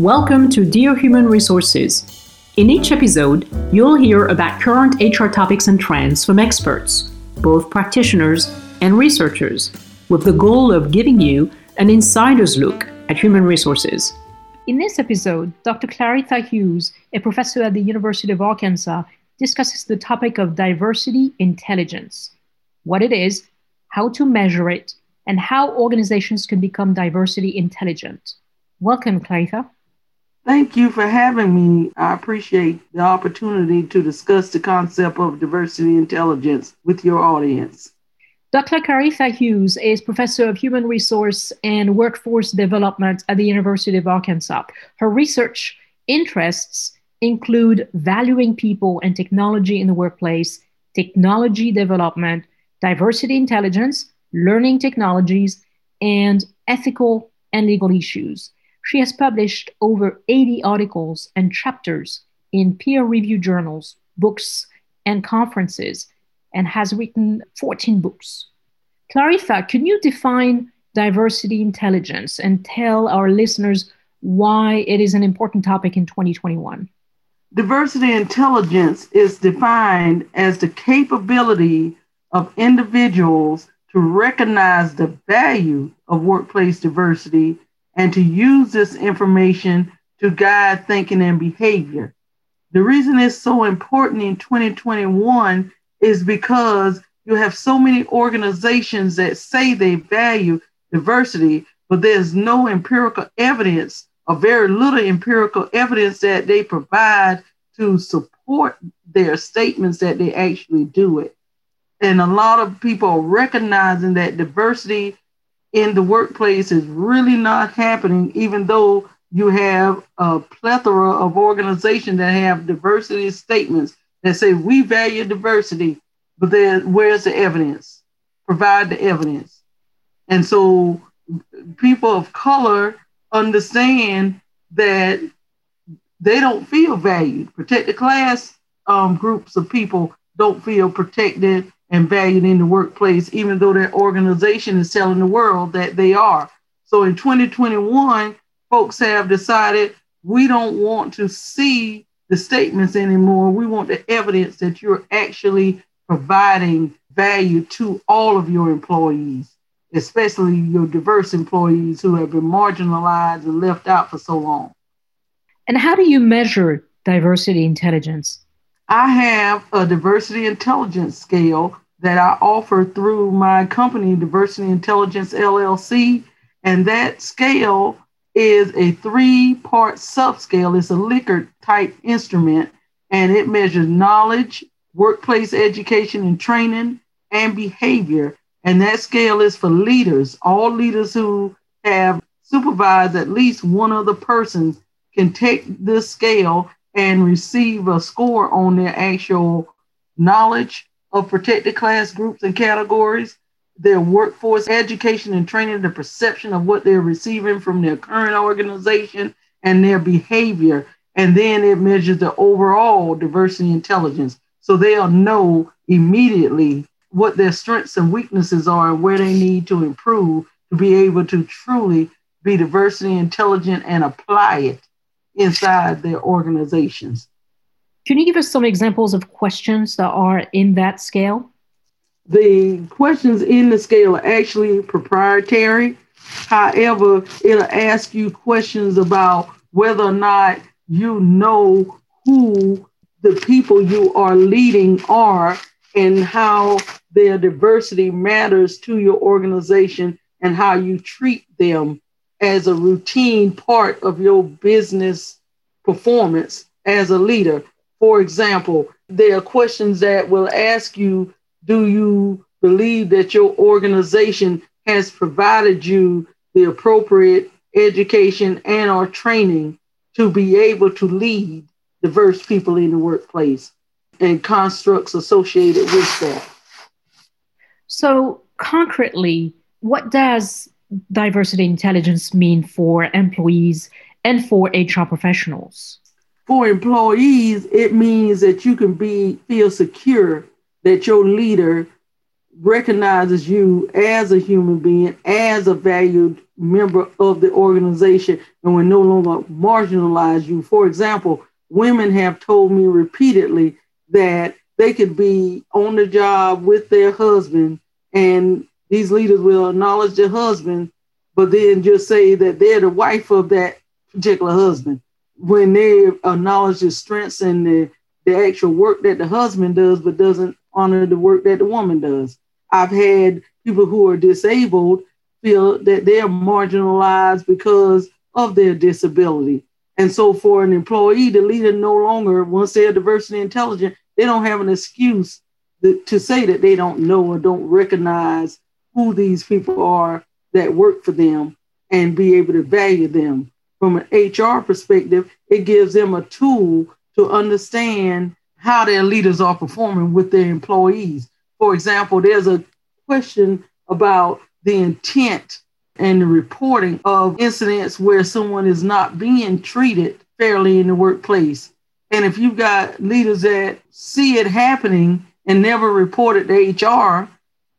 Welcome to Dear Human Resources. In each episode, you'll hear about current HR topics and trends from experts, both practitioners and researchers, with the goal of giving you an insider's look at human resources. In this episode, Dr. Claretha Hughes, a professor at the University of Arkansas, discusses the topic of diversity intelligence what it is, how to measure it, and how organizations can become diversity intelligent. Welcome, Claretha. Thank you for having me. I appreciate the opportunity to discuss the concept of diversity intelligence with your audience. Dr. Claretha Hughes is professor of human resource and workforce development at the University of Arkansas. Her research interests include valuing people and technology in the workplace, technology development, diversity intelligence, learning technologies, and ethical and legal issues. She has published over 80 articles and chapters in peer reviewed journals, books, and conferences, and has written 14 books. Claretha, can you define diversity intelligence and tell our listeners why it is an important topic in 2021? Diversity intelligence is defined as the capability of individuals to recognize the value of workplace diversity and to use this information to guide thinking and behavior. The reason it's so important in 2021 is because you have so many organizations that say they value diversity, but there's no empirical evidence or very little empirical evidence that they provide to support their statements that they actually do it. And a lot of people are recognizing that diversity in the workplace is really not happening, even though you have a plethora of organizations that have diversity statements that say we value diversity, but then where's the evidence? Provide the evidence. And so people of color understand that they don't feel valued. Protected class um, groups of people don't feel protected and valued in the workplace, even though their organization is telling the world that they are. So in 2021, folks have decided we don't want to see the statements anymore. We want the evidence that you're actually providing value to all of your employees, especially your diverse employees who have been marginalized and left out for so long. And how do you measure diversity intelligence? I have a diversity intelligence scale that I offer through my company, Diversity Intelligence LLC. And that scale is a three part subscale. It's a Likert type instrument and it measures knowledge, workplace education and training, and behavior. And that scale is for leaders. All leaders who have supervised at least one other person can take this scale and receive a score on their actual knowledge of protected class groups and categories, their workforce education and training, the perception of what they're receiving from their current organization, and their behavior. And then it measures the overall diversity intelligence. So they'll know immediately what their strengths and weaknesses are and where they need to improve to be able to truly be diversity intelligent and apply it inside their organizations. Can you give us some examples of questions that are in that scale? The questions in the scale are actually proprietary. However, it'll ask you questions about whether or not you know who the people you are leading are and how their diversity matters to your organization and how you treat them as a routine part of your business performance as a leader. For example, there are questions that will ask you Do you believe that your organization has provided you the appropriate education and or training to be able to lead diverse people in the workplace and constructs associated with that. So, concretely, what does diversity intelligence mean for employees and for HR professionals? For employees, it means that you can be feel secure that your leader recognizes you as a human being, as a valued member of the organization, and will no longer marginalize you. For example, women have told me repeatedly that they could be on the job with their husband, and these leaders will acknowledge their husband, but then just say that they're the wife of that particular husband. When they acknowledge the strengths and the, the actual work that the husband does, but doesn't honor the work that the woman does. I've had people who are disabled feel that they're marginalized because of their disability. And so for an employee, the leader no longer, once they're diversity intelligent, they don't have an excuse to say that they don't know or don't recognize who these people are that work for them and be able to value them. From an HR perspective, it gives them a tool to understand how their leaders are performing with their employees. For example, there's a question about the intent and the reporting of incidents where someone is not being treated fairly in the workplace. And if you've got leaders that see it happening and never report it to HR,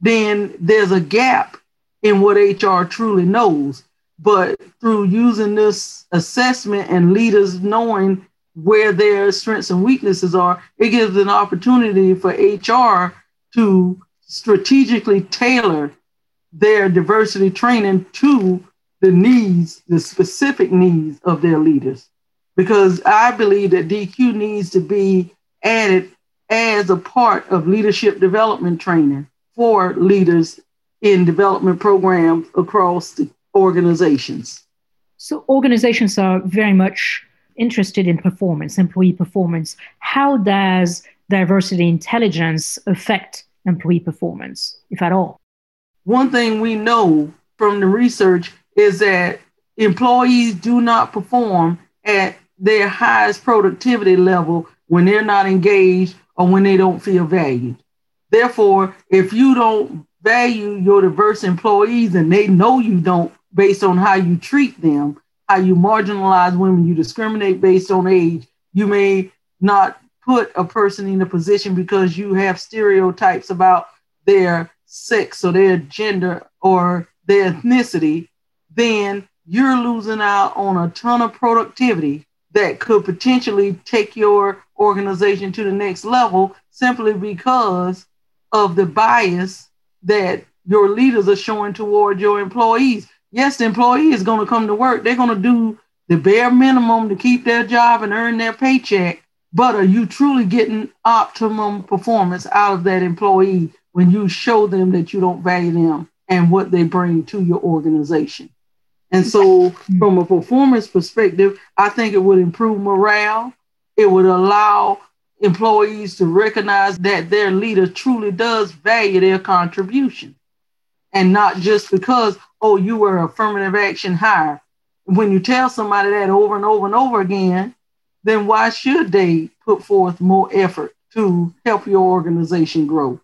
then there's a gap in what HR truly knows. But through using this assessment and leaders knowing where their strengths and weaknesses are, it gives an opportunity for HR to strategically tailor their diversity training to the needs, the specific needs of their leaders. Because I believe that DQ needs to be added as a part of leadership development training for leaders in development programs across the organizations. So, organizations are very much interested in performance, employee performance. How does diversity intelligence affect employee performance, if at all? One thing we know from the research is that employees do not perform at their highest productivity level when they're not engaged or when they don't feel valued. Therefore, if you don't value your diverse employees and they know you don't based on how you treat them, how you marginalize women, you discriminate based on age, you may not put a person in a position because you have stereotypes about their sex or their gender or their ethnicity, then you're losing out on a ton of productivity that could potentially take your organization to the next level simply because of the bias that your leaders are showing toward your employees. Yes, the employee is going to come to work. They're going to do the bare minimum to keep their job and earn their paycheck. But are you truly getting optimum performance out of that employee when you show them that you don't value them and what they bring to your organization? And so, from a performance perspective, I think it would improve morale. It would allow employees to recognize that their leader truly does value their contribution and not just because, oh, you were affirmative action hire. When you tell somebody that over and over and over again, then why should they put forth more effort to help your organization grow?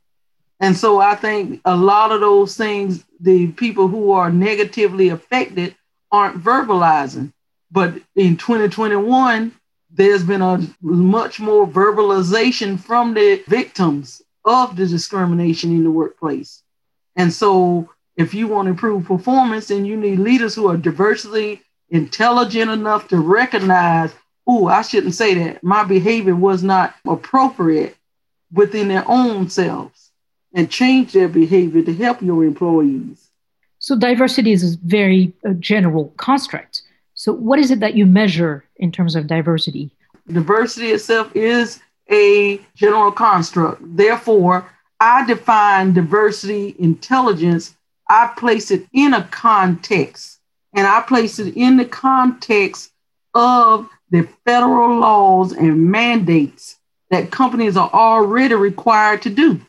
And so I think a lot of those things, the people who are negatively affected aren't verbalizing. But in 2021, there's been a much more verbalization from the victims of the discrimination in the workplace. And so, if you want to improve performance, then you need leaders who are diversity intelligent enough to recognize, oh, I shouldn't say that. My behavior was not appropriate within their own selves and change their behavior to help your employees. So, diversity is a very uh, general construct. So, what is it that you measure in terms of diversity? Diversity itself is a general construct. Therefore, I define diversity intelligence, I place it in a context, and I place it in the context of the federal laws and mandates that companies are already required to do.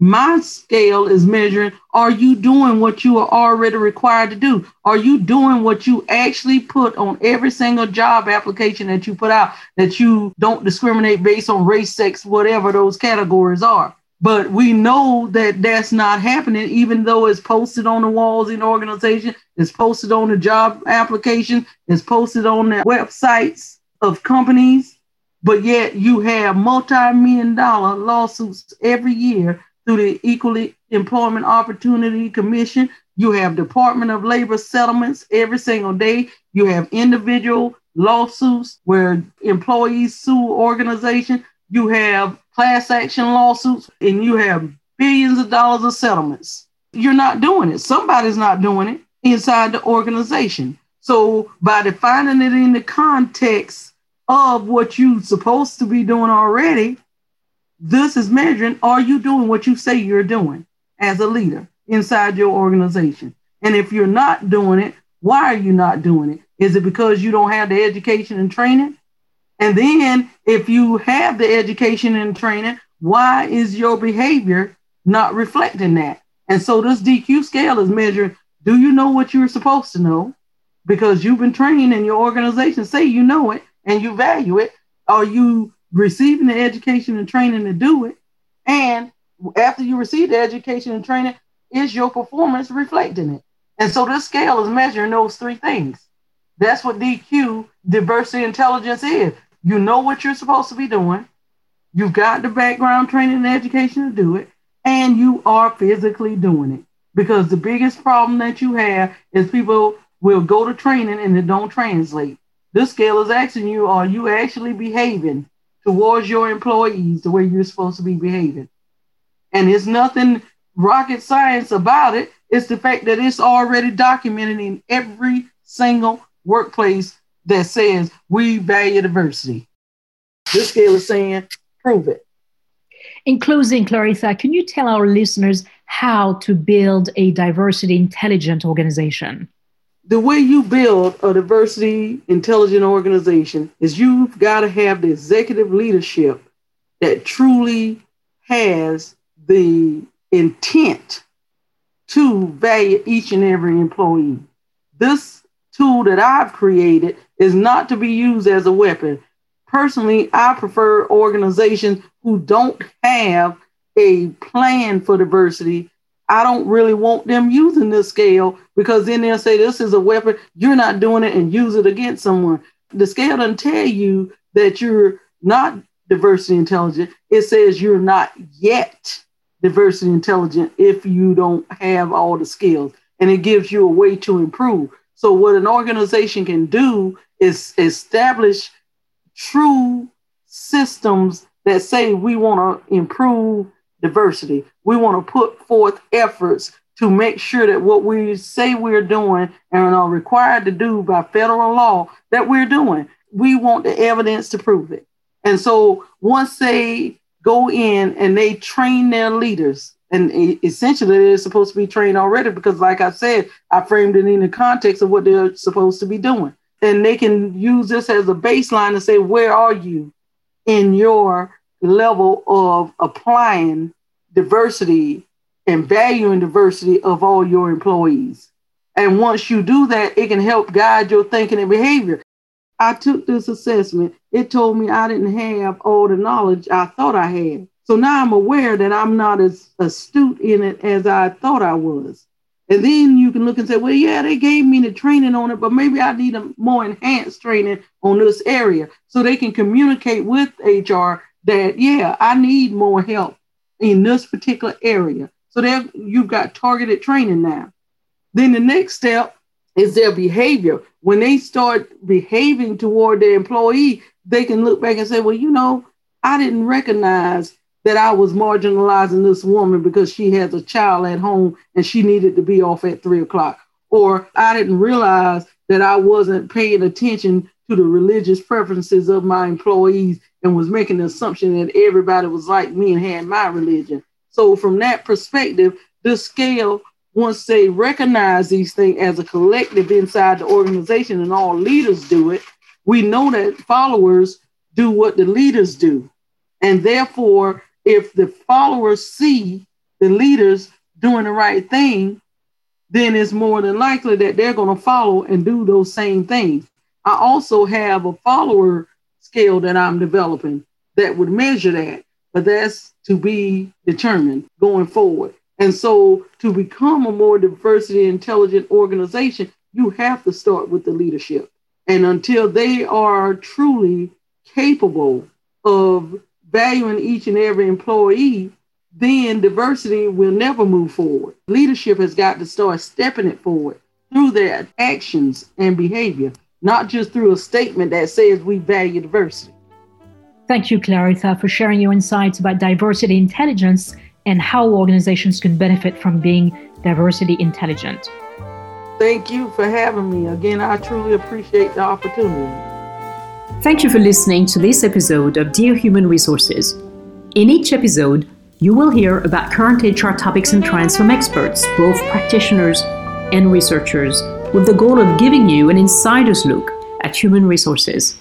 My scale is measuring are you doing what you are already required to do? Are you doing what you actually put on every single job application that you put out that you don't discriminate based on race, sex, whatever those categories are? But we know that that's not happening, even though it's posted on the walls in the organization, it's posted on the job application, it's posted on the websites of companies. But yet you have multi million dollar lawsuits every year through the Equally Employment Opportunity Commission. You have Department of Labor settlements every single day. You have individual lawsuits where employees sue organization. You have class action lawsuits and you have billions of dollars of settlements. You're not doing it. Somebody's not doing it inside the organization. So by defining it in the context of what you're supposed to be doing already, this is measuring are you doing what you say you're doing as a leader inside your organization? And if you're not doing it, why are you not doing it? Is it because you don't have the education and training? And then if you have the education and training, why is your behavior not reflecting that? And so this DQ scale is measuring do you know what you're supposed to know? Because you've been trained in your organization, say you know it and you value it. Are you receiving the education and training to do it? And after you receive the education and training, is your performance reflecting it? And so this scale is measuring those three things. That's what DQ, diversity intelligence, is. You know what you're supposed to be doing. You've got the background training and education to do it, and you are physically doing it. Because the biggest problem that you have is people will go to training and it don't translate. This scale is asking you, are you actually behaving towards your employees the way you're supposed to be behaving? And it's nothing rocket science about it. It's the fact that it's already documented in every single workplace that says we value diversity. This scale is saying, prove it. In closing, Clarissa, can you tell our listeners how to build a diversity intelligent organization? the way you build a diversity intelligent organization is you've got to have the executive leadership that truly has the intent to value each and every employee. This tool that I've created is not to be used as a weapon. Personally, I prefer organizations who don't have a plan for diversity I don't really want them using this scale because then they'll say this is a weapon. You're not doing it and use it against someone. The scale doesn't tell you that you're not diversity intelligent. It says you're not yet diversity intelligent if you don't have all the skills. And it gives you a way to improve. So, what an organization can do is establish true systems that say we want to improve diversity. We want to put forth efforts to make sure that what we say we're doing and are required to do by federal law that we're doing. We want the evidence to prove it. And so once they go in and they train their leaders, and essentially they're supposed to be trained already because, like I said, I framed it in the context of what they're supposed to be doing. And they can use this as a baseline to say, where are you in your level of applying diversity and valuing diversity of all your employees. And once you do that, it can help guide your thinking and behavior. I took this assessment. It told me I didn't have all the knowledge I thought I had. So now I'm aware that I'm not as astute in it as I thought I was. And then you can look and say, well, yeah, they gave me the training on it, but maybe I need a more enhanced training on this area so they can communicate with HR that, yeah, I need more help in this particular area. So you've got targeted training now. Then the next step is their behavior. When they start behaving toward their employee, they can look back and say, well, you know, I didn't recognize that I was marginalizing this woman because she has a child at home and she needed to be off at three o'clock. Or I didn't realize that I wasn't paying attention to the religious preferences of my employees and was making the assumption that everybody was like me and had my religion. So, from that perspective, this scale, once they recognize these things as a collective inside the organization and all leaders do it, we know that followers do what the leaders do. And therefore, if the followers see the leaders doing the right thing, then it's more than likely that they're going to follow and do those same things. I also have a follower scale that I'm developing that would measure that, but that's to be determined going forward. And so, to become a more diversity intelligent organization, you have to start with the leadership. And until they are truly capable of valuing each and every employee, then diversity will never move forward. Leadership has got to start stepping it forward through their actions and behavior, not just through a statement that says we value diversity. Thank you, Clarissa, for sharing your insights about diversity intelligence and how organizations can benefit from being diversity intelligent. Thank you for having me. Again, I truly appreciate the opportunity. Thank you for listening to this episode of Dear Human Resources. In each episode, you will hear about current HR topics and trends from experts, both practitioners and researchers, with the goal of giving you an insider's look at human resources.